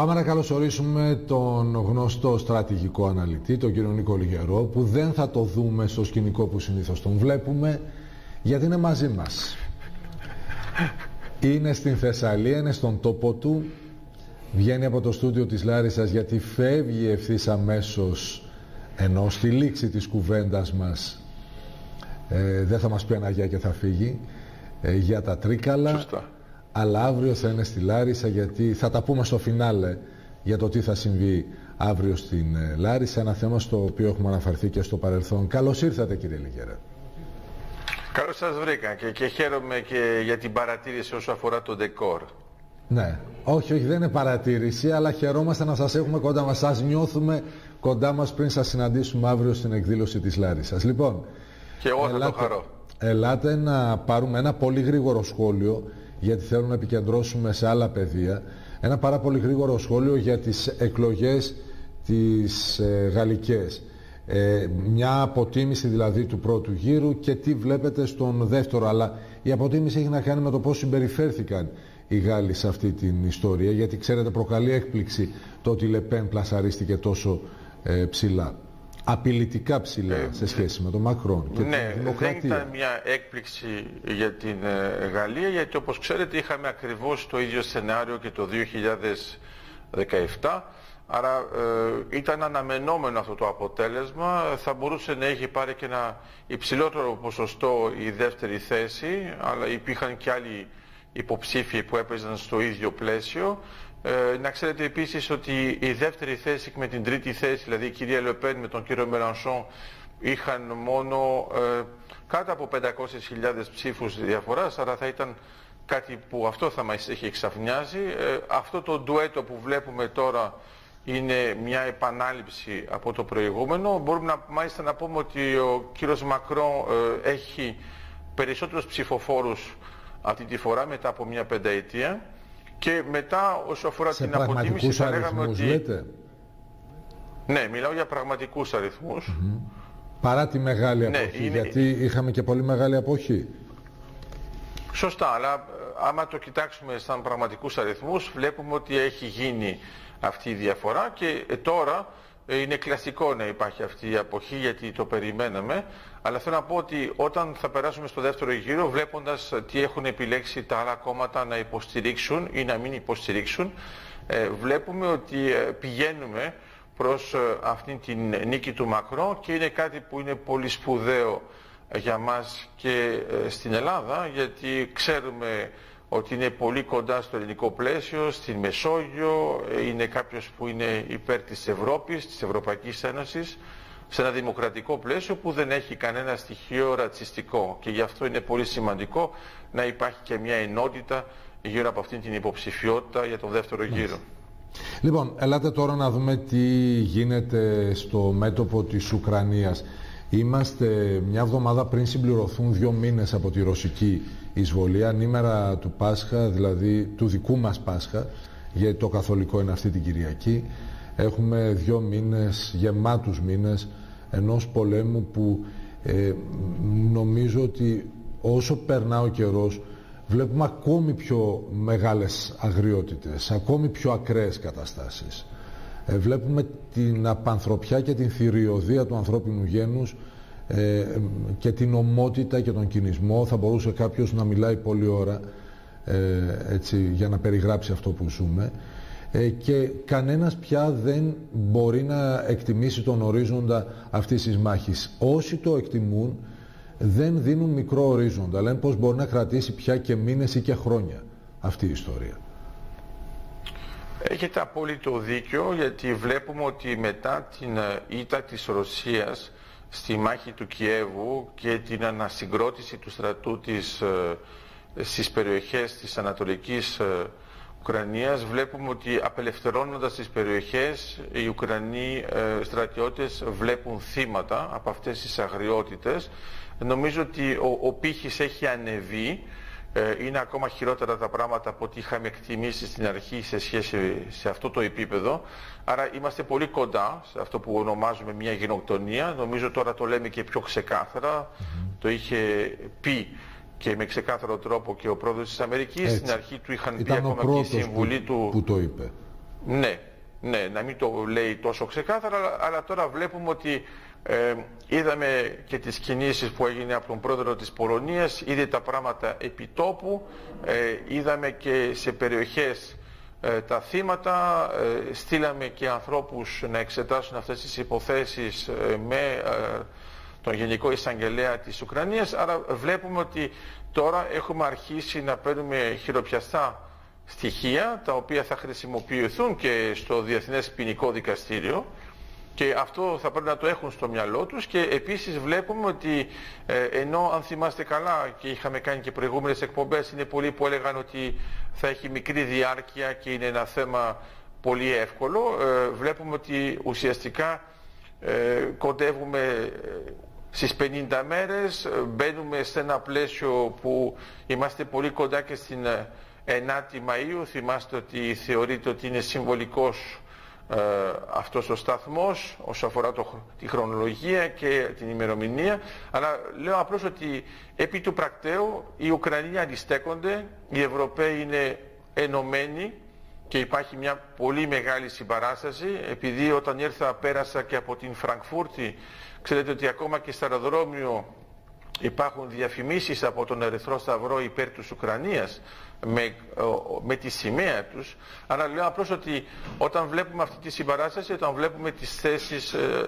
Πάμε να καλωσορίσουμε τον γνωστό στρατηγικό αναλυτή, τον κύριο Νίκο Λιγερό, που δεν θα το δούμε στο σκηνικό που συνήθως τον βλέπουμε, γιατί είναι μαζί μας. Είναι στην Θεσσαλία, είναι στον τόπο του, βγαίνει από το στούντιο της Λάρισας γιατί φεύγει ευθύς αμέσως ενώ στη λήξη της κουβέντας μας ε, δεν θα μας πει ένα και θα φύγει ε, για τα Τρίκαλα. Σωστά αλλά αύριο θα είναι στη Λάρισα γιατί θα τα πούμε στο φινάλε για το τι θα συμβεί αύριο στην ε, Λάρισα, ένα θέμα στο οποίο έχουμε αναφερθεί και στο παρελθόν. Καλώς ήρθατε κύριε Λιγέρα. Καλώς σας βρήκα και, και χαίρομαι και για την παρατήρηση όσο αφορά το ντεκόρ. Ναι, όχι, όχι, δεν είναι παρατήρηση, αλλά χαιρόμαστε να σας έχουμε κοντά μας. Σας νιώθουμε κοντά μας πριν σας συναντήσουμε αύριο στην εκδήλωση της Λάρισσας. Λοιπόν, και εγώ θα το χαρώ. Ελάτε να πάρουμε ένα πολύ γρήγορο σχόλιο γιατί θέλω να επικεντρώσουμε σε άλλα πεδία. Ένα πάρα πολύ γρήγορο σχόλιο για τις εκλογές τις ε, γαλλικές. Ε, μια αποτίμηση δηλαδή του πρώτου γύρου και τι βλέπετε στον δεύτερο. Αλλά η αποτίμηση έχει να κάνει με το πώς συμπεριφέρθηκαν οι Γάλλοι σε αυτή την ιστορία γιατί ξέρετε προκαλεί έκπληξη το ότι η Λεπέν πλασαρίστηκε τόσο ε, ψηλά απειλητικά ψηλά ε, σε σχέση με τον Μακρόν και ναι, την δημοκρατία. δεν ήταν μια έκπληξη για την ε, Γαλλία γιατί όπως ξέρετε είχαμε ακριβώς το ίδιο σενάριο και το 2017 άρα ε, ήταν αναμενόμενο αυτό το αποτέλεσμα θα μπορούσε να έχει πάρει και ένα υψηλότερο ποσοστό η δεύτερη θέση αλλά υπήρχαν και άλλοι υποψήφιοι που έπαιζαν στο ίδιο πλαίσιο ε, να ξέρετε επίσης ότι η δεύτερη θέση με την τρίτη θέση, δηλαδή η κυρία Λεπέν με τον κύριο Μελανσόν, είχαν μόνο ε, κάτω από 500.000 ψήφους διαφοράς, άρα θα ήταν κάτι που αυτό θα μας έχει εξαφνιάσει. Ε, αυτό το ντουέτο που βλέπουμε τώρα είναι μια επανάληψη από το προηγούμενο. Μπορούμε να, μάλιστα να πούμε ότι ο κύριος Μακρόν ε, έχει περισσότερους ψηφοφόρους αυτή τη φορά μετά από μια πενταετία. Και μετά όσο αφορά σε την αποτίμηση θα λέγαμε ότι... Λέτε; Ναι, μιλάω για πραγματικούς αριθμούς. Mm -hmm. Παρά τη μεγάλη ναι, αποχή, είναι... γιατί είχαμε και πολύ μεγάλη αποχή. Σωστά, αλλά ε, άμα το κοιτάξουμε σαν πραγματικούς αριθμούς βλέπουμε ότι έχει γίνει αυτή η διαφορά και ε, τώρα ε, είναι κλασικό να υπάρχει αυτή η αποχή γιατί το περιμέναμε. Αλλά θέλω να πω ότι όταν θα περάσουμε στο δεύτερο γύρο βλέποντας τι έχουν επιλέξει τα άλλα κόμματα να υποστηρίξουν ή να μην υποστηρίξουν ε, βλέπουμε ότι ε, πηγαίνουμε προς αυτήν την νίκη του Μακρό και είναι κάτι που είναι πολύ σπουδαίο για μας και στην Ελλάδα γιατί ξέρουμε ότι είναι πολύ κοντά στο ελληνικό πλαίσιο, στην Μεσόγειο, είναι κάποιος που είναι υπέρ της Ευρώπης, της Ευρωπαϊκής Ένωσης, σε ένα δημοκρατικό πλαίσιο που δεν έχει κανένα στοιχείο ρατσιστικό. Και γι' αυτό είναι πολύ σημαντικό να υπάρχει και μια ενότητα γύρω από αυτήν την υποψηφιότητα για τον δεύτερο γύρο. Λοιπόν, ελάτε τώρα να δούμε τι γίνεται στο μέτωπο της Ουκρανίας. Είμαστε μια εβδομάδα πριν συμπληρωθούν δύο μήνες από τη ρωσική εισβολή, ανήμερα του Πάσχα, δηλαδή του δικού μας Πάσχα, γιατί το καθολικό είναι αυτή την Κυριακή. Έχουμε δύο μήνες, γεμάτους μήνες, ενός πολέμου που ε, νομίζω ότι όσο περνά ο καιρός βλέπουμε ακόμη πιο μεγάλες αγριότητες, ακόμη πιο ακραίες καταστάσεις. Ε, βλέπουμε την απανθρωπιά και την θηριωδία του ανθρώπινου γένους ε, και την ομότητα και τον κινησμό. Θα μπορούσε κάποιος να μιλάει πολλή ώρα ε, έτσι, για να περιγράψει αυτό που ζούμε. Ε, και κανένας πια δεν μπορεί να εκτιμήσει τον ορίζοντα αυτής της μάχης. Όσοι το εκτιμούν δεν δίνουν μικρό ορίζοντα, λένε πως μπορεί να κρατήσει πια και μήνες ή και χρόνια αυτή η ιστορία. Έχετε απόλυτο δίκιο γιατί βλέπουμε ότι μετά την ε, ήττα της Ρωσίας στη μάχη του Κιέβου και την ανασυγκρότηση του στρατού της ε, στις περιοχές της Ανατολικής ε, Ουκρανίας βλέπουμε ότι απελευθερώνοντας τις περιοχές οι Ουκρανοί στρατιώτες βλέπουν θύματα από αυτές τις αγριότητες. Νομίζω ότι ο, ο πύχης έχει ανεβεί ε, είναι ακόμα χειρότερα τα πράγματα από ό,τι είχαμε εκτιμήσει στην αρχή σε σχέση σε αυτό το επίπεδο. Άρα είμαστε πολύ κοντά σε αυτό που ονομάζουμε μια γενοκτονία. Νομίζω τώρα το λέμε και πιο ξεκάθαρα. Το είχε πει και με ξεκάθαρο τρόπο και ο πρόεδρος της Αμερικής. Στην αρχή του είχαν πει ακόμα και η συμβουλή του... που το είπε. Ναι, ναι, να μην το λέει τόσο ξεκάθαρα, αλλά τώρα βλέπουμε ότι ε, είδαμε και τις κινήσεις που έγινε από τον πρόεδρο της Πολωνίας, είδε τα πράγματα επιτόπου, ε, είδαμε και σε περιοχές ε, τα θύματα, ε, στείλαμε και ανθρώπους να εξετάσουν αυτές τις υποθέσεις ε, με τον Γενικό Εισαγγελέα της Ουκρανίας, άρα βλέπουμε ότι τώρα έχουμε αρχίσει να παίρνουμε χειροπιαστά στοιχεία τα οποία θα χρησιμοποιηθούν και στο Διεθνές Ποινικό Δικαστήριο και αυτό θα πρέπει να το έχουν στο μυαλό τους και επίσης βλέπουμε ότι ε, ενώ αν θυμάστε καλά και είχαμε κάνει και προηγούμενες εκπομπές είναι πολλοί που έλεγαν ότι θα έχει μικρή διάρκεια και είναι ένα θέμα πολύ εύκολο. Ε, βλέπουμε ότι ουσιαστικά ε, κοντεύουμε στις 50 μέρες μπαίνουμε σε ένα πλαίσιο που είμαστε πολύ κοντά και στην 9η Μαΐου. Θυμάστε ότι θεωρείται ότι είναι συμβολικός ε, αυτός ο σταθμός όσο αφορά το, τη χρονολογία και την ημερομηνία αλλά λέω απλώς ότι επί του πρακτέου οι Ουκρανοί αντιστέκονται οι Ευρωπαίοι είναι ενωμένοι και υπάρχει μια πολύ μεγάλη συμπαράσταση επειδή όταν ήρθα πέρασα και από την Φραγκφούρτη ξέρετε ότι ακόμα και στο αεροδρόμιο υπάρχουν διαφημίσεις από τον Ερυθρό Σταυρό υπέρ της Ουκρανίας με, με τη σημαία τους αλλά λέω απλώς ότι όταν βλέπουμε αυτή τη συμπαράσταση όταν βλέπουμε τις θέσεις ε,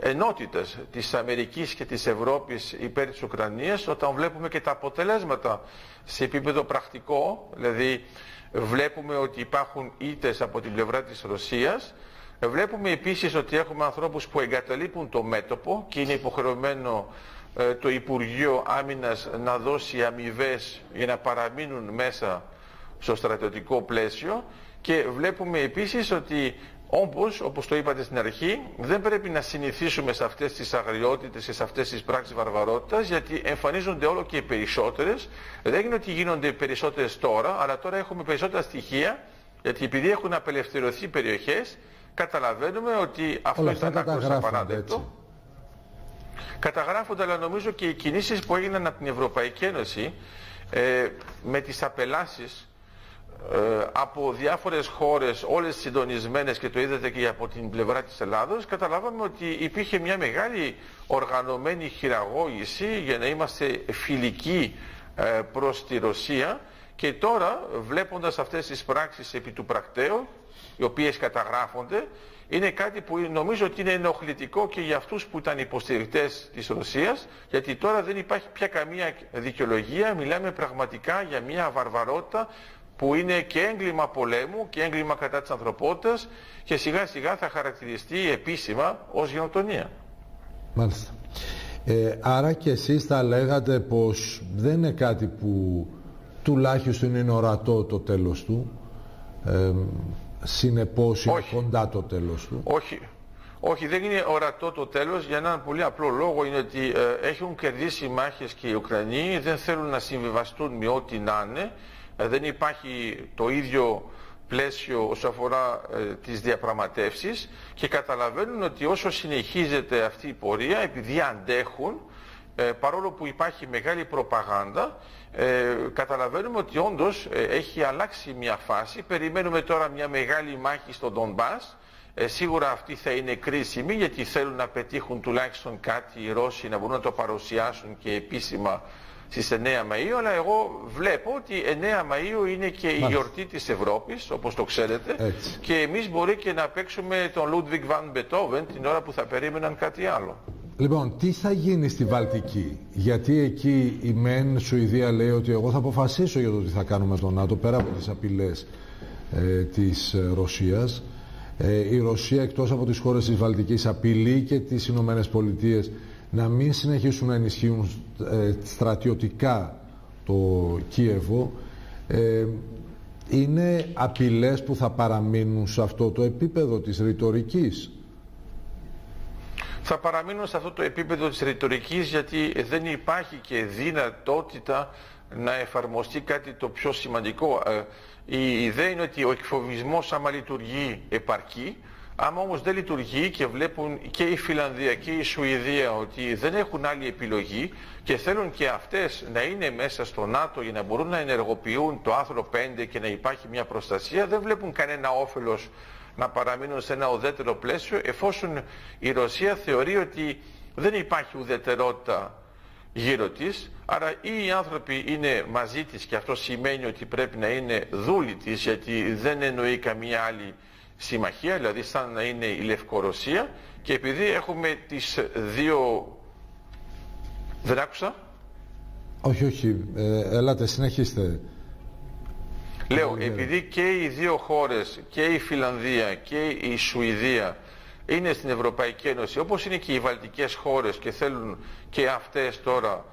ενότητας της Αμερικής και της Ευρώπης υπέρ της Ουκρανίας όταν βλέπουμε και τα αποτελέσματα σε επίπεδο πρακτικό δηλαδή βλέπουμε ότι υπάρχουν ήττες από την πλευρά της Ρωσίας βλέπουμε επίσης ότι έχουμε ανθρώπους που εγκαταλείπουν το μέτωπο και είναι υποχρεωμένο ε, το Υπουργείο Άμυνας να δώσει αμοιβές για να παραμείνουν μέσα στο στρατιωτικό πλαίσιο και βλέπουμε επίσης ότι όπως, όπως το είπατε στην αρχή, δεν πρέπει να συνηθίσουμε σε αυτές τις αγριότητες και σε αυτές τις πράξεις βαρβαρότητας γιατί εμφανίζονται όλο και περισσότερες. Δεν είναι ότι γίνονται περισσότερες τώρα, αλλά τώρα έχουμε περισσότερα στοιχεία γιατί επειδή έχουν απελευθερωθεί περιοχές, καταλαβαίνουμε ότι αυτό ήταν άκρως απαράδεκτο καταγράφονται αλλά νομίζω και οι κινήσεις που έγιναν από την Ευρωπαϊκή Ένωση ε, με τις απελάσεις ε, από διάφορες χώρες όλες συντονισμένες και το είδατε και από την πλευρά της Ελλάδος καταλάβαμε ότι υπήρχε μια μεγάλη οργανωμένη χειραγώγηση για να είμαστε φιλικοί ε, προς τη Ρωσία. Και τώρα βλέποντας αυτές τις πράξεις επί του πρακτέου οι οποίες καταγράφονται είναι κάτι που νομίζω ότι είναι ενοχλητικό και για αυτούς που ήταν υποστηρικτές της Ρωσίας γιατί τώρα δεν υπάρχει πια καμία δικαιολογία μιλάμε πραγματικά για μια βαρβαρότητα που είναι και έγκλημα πολέμου και έγκλημα κατά της ανθρωπότητας και σιγά σιγά θα χαρακτηριστεί επίσημα ως γενοκτονία. Μάλιστα. Ε, άρα και εσείς θα λέγατε πως δεν είναι κάτι που τουλάχιστον είναι ορατό το τέλος του. Ε, συνεπώς είναι κοντά το τέλος του. Όχι. Όχι, δεν είναι ορατό το τέλος για έναν πολύ απλό λόγο είναι ότι ε, έχουν κερδίσει μάχες και οι Ουκρανοί δεν θέλουν να συμβιβαστούν με ό,τι να είναι ε, δεν υπάρχει το ίδιο πλαίσιο όσον αφορά ε, τις διαπραγματεύσεις και καταλαβαίνουν ότι όσο συνεχίζεται αυτή η πορεία επειδή αντέχουν ε, παρόλο που υπάρχει μεγάλη προπαγάνδα ε, καταλαβαίνουμε ότι όντως ε, έχει αλλάξει μια φάση. Περιμένουμε τώρα μια μεγάλη μάχη στον Τον Μπάς. Ε, σίγουρα αυτή θα είναι κρίσιμη γιατί θέλουν να πετύχουν τουλάχιστον κάτι οι Ρώσοι να μπορούν να το παρουσιάσουν και επίσημα στις 9 Μαΐου αλλά εγώ βλέπω ότι 9 Μαΐου είναι και η γιορτή της Ευρώπης όπως το ξέρετε και εμείς μπορεί και να παίξουμε τον Ludwig van Beethoven την ώρα που θα περίμεναν κάτι άλλο. Λοιπόν, τι θα γίνει στη Βαλτική, γιατί εκεί η ΜΕΝ Σουηδία λέει ότι εγώ θα αποφασίσω για το τι θα κάνουμε το ΝΑΤΟ πέρα από τις απειλές ε, της ε, Ρωσίας. Ε, η Ρωσία εκτός από τις χώρες της Βαλτικής απειλεί και τις Ηνωμένες Πολιτείες να μην συνεχίσουν να ενισχύουν ε, στρατιωτικά το Κίεβο. Ε, είναι απειλές που θα παραμείνουν σε αυτό το επίπεδο της ρητορικής θα παραμείνουν σε αυτό το επίπεδο της ρητορικής γιατί δεν υπάρχει και δυνατότητα να εφαρμοστεί κάτι το πιο σημαντικό. Ε, η ιδέα είναι ότι ο εκφοβισμός άμα λειτουργεί επαρκεί, Άμα όμως δεν λειτουργεί και βλέπουν και η Φιλανδία και η Σουηδία ότι δεν έχουν άλλη επιλογή και θέλουν και αυτές να είναι μέσα στο ΝΑΤΟ για να μπορούν να ενεργοποιούν το άρθρο 5 και να υπάρχει μια προστασία, δεν βλέπουν κανένα όφελος να παραμείνουν σε ένα ουδέτερο πλαίσιο εφόσον η Ρωσία θεωρεί ότι δεν υπάρχει ουδετερότητα γύρω της, άρα ή οι άνθρωποι είναι μαζί της και αυτό σημαίνει ότι πρέπει να είναι δούλοι της γιατί δεν εννοεί καμία άλλη συμμαχία, δηλαδή σαν να είναι η Λευκορωσία και επειδή έχουμε τις δύο... Δεν άκουσα; Όχι, όχι. Ε, έλατε, συνεχίστε. Λέω, επειδή και οι δύο χώρες, και η Φιλανδία και η Σουηδία είναι στην Ευρωπαϊκή Ένωση, όπως είναι και οι βαλτικές χώρες και θέλουν και αυτές τώρα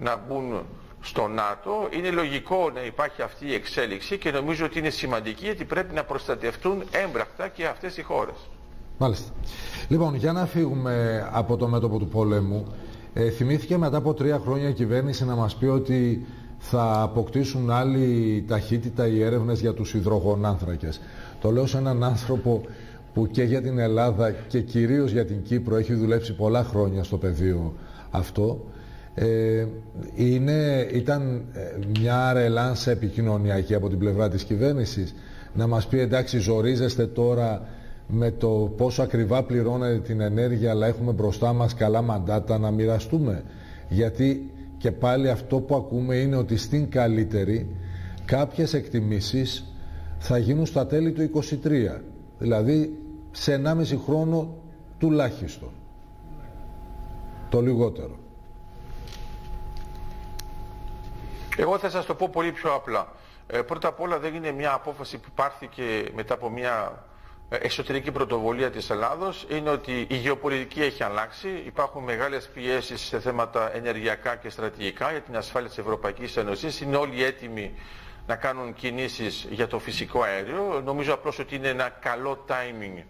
να μπουν στο ΝΑΤΟ, είναι λογικό να υπάρχει αυτή η εξέλιξη και νομίζω ότι είναι σημαντική γιατί πρέπει να προστατευτούν έμπρακτα και αυτές οι χώρες. Μάλιστα. Λοιπόν, για να φύγουμε από το μέτωπο του πολέμου, ε, θυμήθηκε μετά από τρία χρόνια η κυβέρνηση να μας πει ότι θα αποκτήσουν άλλη ταχύτητα οι έρευνες για τους υδρογονάνθρακες. Το λέω σε έναν άνθρωπο που και για την Ελλάδα και κυρίως για την Κύπρο έχει δουλέψει πολλά χρόνια στο πεδίο αυτό. Ε, είναι, ήταν ε, μια ρελάνσα επικοινωνιακή από την πλευρά της κυβέρνησης να μας πει εντάξει ζορίζεστε τώρα με το πόσο ακριβά πληρώνετε την ενέργεια αλλά έχουμε μπροστά μας καλά μαντάτα να μοιραστούμε γιατί και πάλι αυτό που ακούμε είναι ότι στην καλύτερη κάποιες εκτιμήσεις θα γίνουν στα τέλη του 23 δηλαδή σε 1,5 χρόνο τουλάχιστον. Το λιγότερο. Εγώ θα σας το πω πολύ πιο απλά. Ε, πρώτα απ' όλα δεν είναι μια απόφαση που πάρθηκε μετά από μια ε, εσωτερική πρωτοβολία της Ελλάδος. Είναι ότι η γεωπολιτική έχει αλλάξει. Υπάρχουν μεγάλες πιέσεις σε θέματα ενεργειακά και στρατηγικά για την ασφάλεια της Ευρωπαϊκής Ένωσης. Είναι όλοι έτοιμοι να κάνουν κινήσεις για το φυσικό αέριο. Νομίζω απλώς ότι είναι ένα καλό timing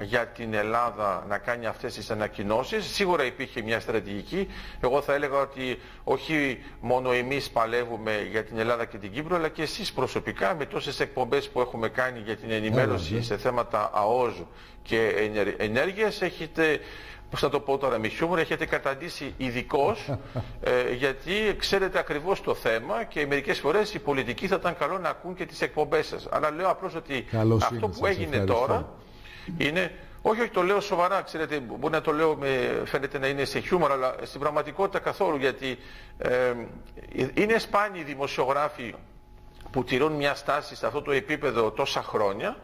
για την Ελλάδα να κάνει αυτές τις ανακοινώσεις. Σίγουρα υπήρχε μια στρατηγική. Εγώ θα έλεγα ότι όχι μόνο εμείς παλεύουμε για την Ελλάδα και την Κύπρο, αλλά και εσείς προσωπικά με τόσες εκπομπές που έχουμε κάνει για την ενημέρωση σε θέματα ΑΟΖ και ενέργειας έχετε πώς θα το πω τώρα με χιούμορ, έχετε καταντήσει ειδικό ε, γιατί ξέρετε ακριβώς το θέμα και μερικές φορές οι πολιτικοί θα ήταν καλό να ακούν και τις εκπομπές σας. Αλλά λέω απλώς ότι αυτό που έγινε τώρα είναι, όχι, όχι, το λέω σοβαρά, ξέρετε, μπορεί να το λέω, με, φαίνεται να είναι σε χιούμορ, αλλά στην πραγματικότητα καθόλου, γιατί ε, είναι σπάνιοι δημοσιογράφοι που τηρούν μια στάση σε αυτό το επίπεδο τόσα χρόνια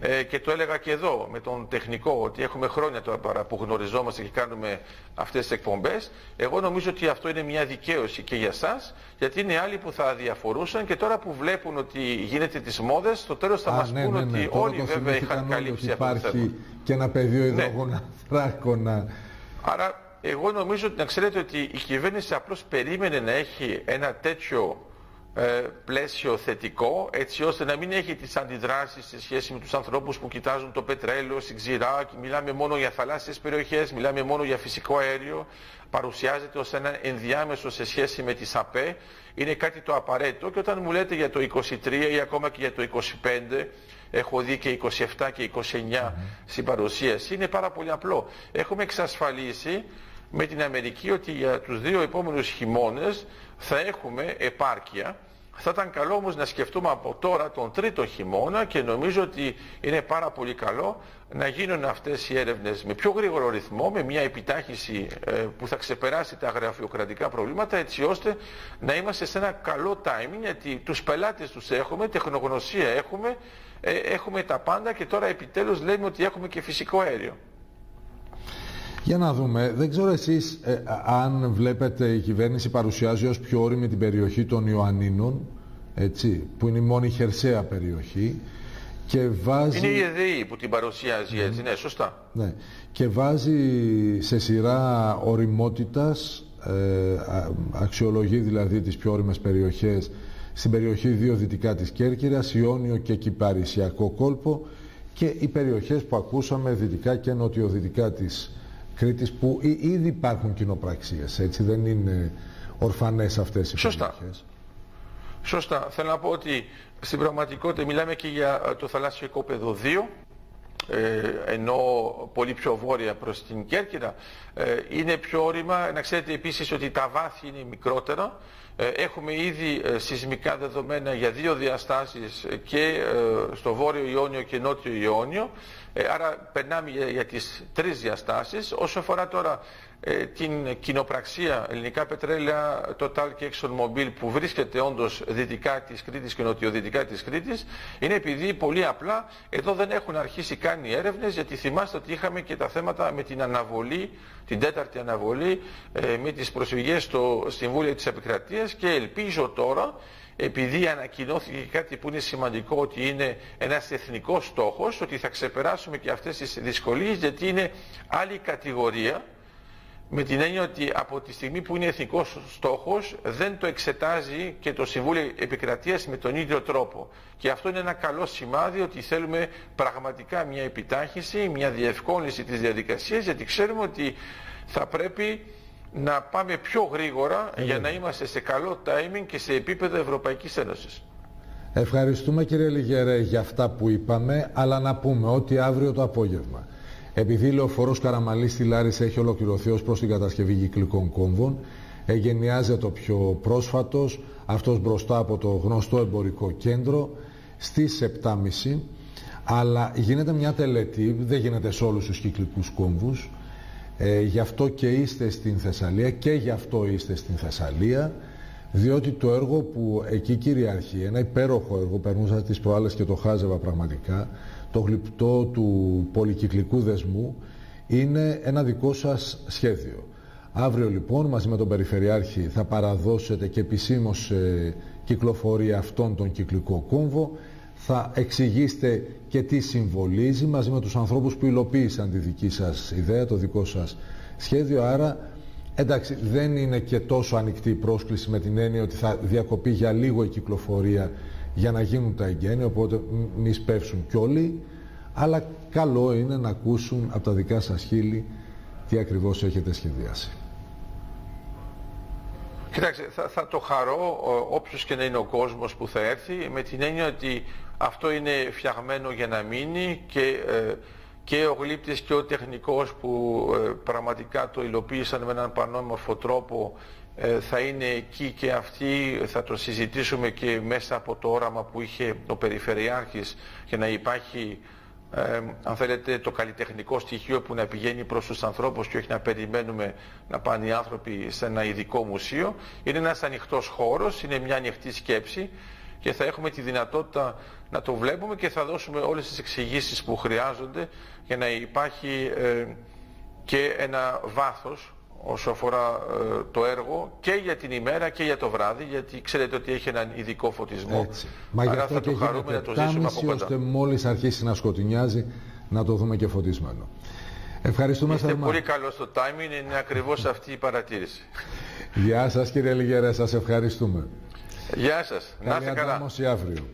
ε, και το έλεγα και εδώ με τον τεχνικό ότι έχουμε χρόνια τώρα που γνωριζόμαστε και κάνουμε αυτές τις εκπομπές. Εγώ νομίζω ότι αυτό είναι μια δικαίωση και για σας γιατί είναι άλλοι που θα διαφορούσαν και τώρα που βλέπουν ότι γίνεται τις μόδες στο τέλος θα Α, μας ναι, πούν ναι, ναι. ότι όλοι βέβαια είχαν καλύψει αυτό το θέμα. Υπάρχει και ένα πεδίο υδρογόνα ναι. Άρα εγώ νομίζω ότι να ξέρετε ότι η κυβέρνηση απλώς περίμενε να έχει ένα τέτοιο ε, πλαίσιο θετικό έτσι ώστε να μην έχει τις αντιδράσεις σε σχέση με τους ανθρώπους που κοιτάζουν το πετρέλαιο στην ξηρά μιλάμε μόνο για θαλάσσιες περιοχές, μιλάμε μόνο για φυσικό αέριο. Παρουσιάζεται ως ένα ενδιάμεσο σε σχέση με τις ΑΠΕ. Είναι κάτι το απαραίτητο και όταν μου λέτε για το 23 ή ακόμα και για το 25 έχω δει και 27 και 29 mm στην παρουσίαση είναι πάρα πολύ απλό. Έχουμε εξασφαλίσει με την Αμερική ότι για τους δύο επόμενους χειμώνες θα έχουμε επάρκεια. Θα ήταν καλό όμως να σκεφτούμε από τώρα τον τρίτο χειμώνα και νομίζω ότι είναι πάρα πολύ καλό να γίνουν αυτές οι έρευνες με πιο γρήγορο ρυθμό, με μια επιτάχυση ε, που θα ξεπεράσει τα γραφειοκρατικά προβλήματα έτσι ώστε να είμαστε σε ένα καλό timing γιατί τους πελάτες τους έχουμε, τεχνογνωσία έχουμε, ε, έχουμε τα πάντα και τώρα επιτέλους λέμε ότι έχουμε και φυσικό αέριο. Για να δούμε. Δεν ξέρω εσείς ε, αν βλέπετε η κυβέρνηση παρουσιάζει ως πιο όρημη την περιοχή των Ιωαννίνων, έτσι, που είναι η μόνη χερσαία περιοχή. Και βάζει... Είναι η ΕΔΗ που την παρουσιάζει έτσι, ναι, σωστά. Ναι. Και βάζει σε σειρά οριμότητας, ε, αξιολογεί δηλαδή τις πιο όριμες περιοχές στην περιοχή δύο δυτικά της Κέρκυρας, Ιόνιο και Κυπαρισιακό κόλπο και οι περιοχές που ακούσαμε δυτικά και νοτιοδυτικά της Κρήτης που ήδη υπάρχουν κοινοπραξίες, έτσι δεν είναι ορφανές αυτές οι Σωστά. περιοχές; Σωστά. Θέλω να πω ότι στην πραγματικότητα μιλάμε και για ε, το θαλάσσιο οικόπεδο 2 ε, ενώ πολύ πιο βόρεια προς την Κέρκυρα ε, είναι πιο όρημα. Να ξέρετε επίσης ότι τα βάθη είναι μικρότερα. Ε, έχουμε ήδη σεισμικά δεδομένα για δύο διαστάσεις και στο Βόρειο Ιόνιο και Νότιο Ιόνιο. Άρα περνάμε για τις τρεις διαστάσεις. Όσο αφορά τώρα ε, την κοινοπραξία ελληνικά πετρέλαια Total και ExxonMobil που βρίσκεται όντως δυτικά της Κρήτης και νοτιοδυτικά της Κρήτης είναι επειδή πολύ απλά εδώ δεν έχουν αρχίσει καν οι έρευνες γιατί θυμάστε ότι είχαμε και τα θέματα με την αναβολή, την τέταρτη αναβολή ε, με τις προσφυγές στο Συμβούλιο της Επικρατείας και ελπίζω τώρα επειδή ανακοινώθηκε κάτι που είναι σημαντικό ότι είναι ένας εθνικός στόχος ότι θα ξεπεράσουμε και αυτές τις δυσκολίες γιατί είναι άλλη κατηγορία με την έννοια ότι από τη στιγμή που είναι εθνικός στόχος δεν το εξετάζει και το Συμβούλιο Επικρατείας με τον ίδιο τρόπο. Και αυτό είναι ένα καλό σημάδι ότι θέλουμε πραγματικά μια επιτάχυνση, μια διευκόλυνση της διαδικασίας γιατί ξέρουμε ότι θα πρέπει να πάμε πιο γρήγορα για να είμαστε σε καλό timing και σε επίπεδο Ευρωπαϊκής Ένωσης. Ευχαριστούμε κύριε Λιγερέ για αυτά που είπαμε, αλλά να πούμε ότι αύριο το απόγευμα επειδή η λεωφορός Καραμαλής στη Λάρισα έχει ολοκληρωθεί ως προς την κατασκευή κυκλικών κόμβων, εγενιάζεται ο πιο πρόσφατος, αυτός μπροστά από το γνωστό εμπορικό κέντρο, στις 7.30, αλλά γίνεται μια τελετή, δεν γίνεται σε όλους τους κυκλικούς κόμβους, ε, γι' αυτό και είστε στην Θεσσαλία και γι' αυτό είστε στην Θεσσαλία, διότι το έργο που εκεί κυριαρχεί, ένα υπέροχο έργο, περνούσα τις προάλλες και το χάζευα πραγματικά, το γλυπτό του πολυκυκλικού δεσμού είναι ένα δικό σας σχέδιο. Αύριο λοιπόν μαζί με τον Περιφερειάρχη θα παραδώσετε και επισήμως ε, κυκλοφορία αυτόν τον κυκλικό κόμβο. Θα εξηγήσετε και τι συμβολίζει μαζί με τους ανθρώπους που υλοποίησαν τη δική σας ιδέα, το δικό σας σχέδιο. Άρα εντάξει δεν είναι και τόσο ανοιχτή η πρόσκληση με την έννοια ότι θα διακοπεί για λίγο η κυκλοφορία για να γίνουν τα εγγένεια, οπότε μη σπεύσουν κι όλοι, αλλά καλό είναι να ακούσουν από τα δικά σας χείλη τι ακριβώς έχετε σχεδιάσει. Κοιτάξτε, θα, θα το χαρώ όποιος και να είναι ο κόσμος που θα έρθει με την έννοια ότι αυτό είναι φτιαγμένο για να μείνει και, ε, και ο γλύπτης και ο τεχνικός που ε, πραγματικά το υλοποίησαν με έναν πανόμορφο τρόπο ε, θα είναι εκεί και αυτοί, θα το συζητήσουμε και μέσα από το όραμα που είχε ο Περιφερειάρχης για να υπάρχει ε, αν θέλετε το καλλιτεχνικό στοιχείο που να πηγαίνει προς τους ανθρώπους και όχι να περιμένουμε να πάνε οι άνθρωποι σε ένα ειδικό μουσείο. Είναι ένας ανοιχτός χώρος, είναι μια ανοιχτή σκέψη και θα έχουμε τη δυνατότητα να το βλέπουμε και θα δώσουμε όλες τις εξηγήσεις που χρειάζονται για να υπάρχει ε, και ένα βάθος όσο αφορά ε, το έργο και για την ημέρα και για το βράδυ γιατί ξέρετε ότι έχει έναν ειδικό φωτισμό Έτσι. Μα Άρα θα το χαρούμε να το ζήσουμε από κοντά. ώστε μόλις αρχίσει να σκοτεινιάζει να το δούμε και φωτισμένο. Ευχαριστούμε Είστε πολύ καλό στο timing, είναι ακριβώς αυτή η παρατήρηση. Γεια σας κύριε Λιγερέ, σας ευχαριστούμε. Γεια σας, να είστε καλά. αύριο.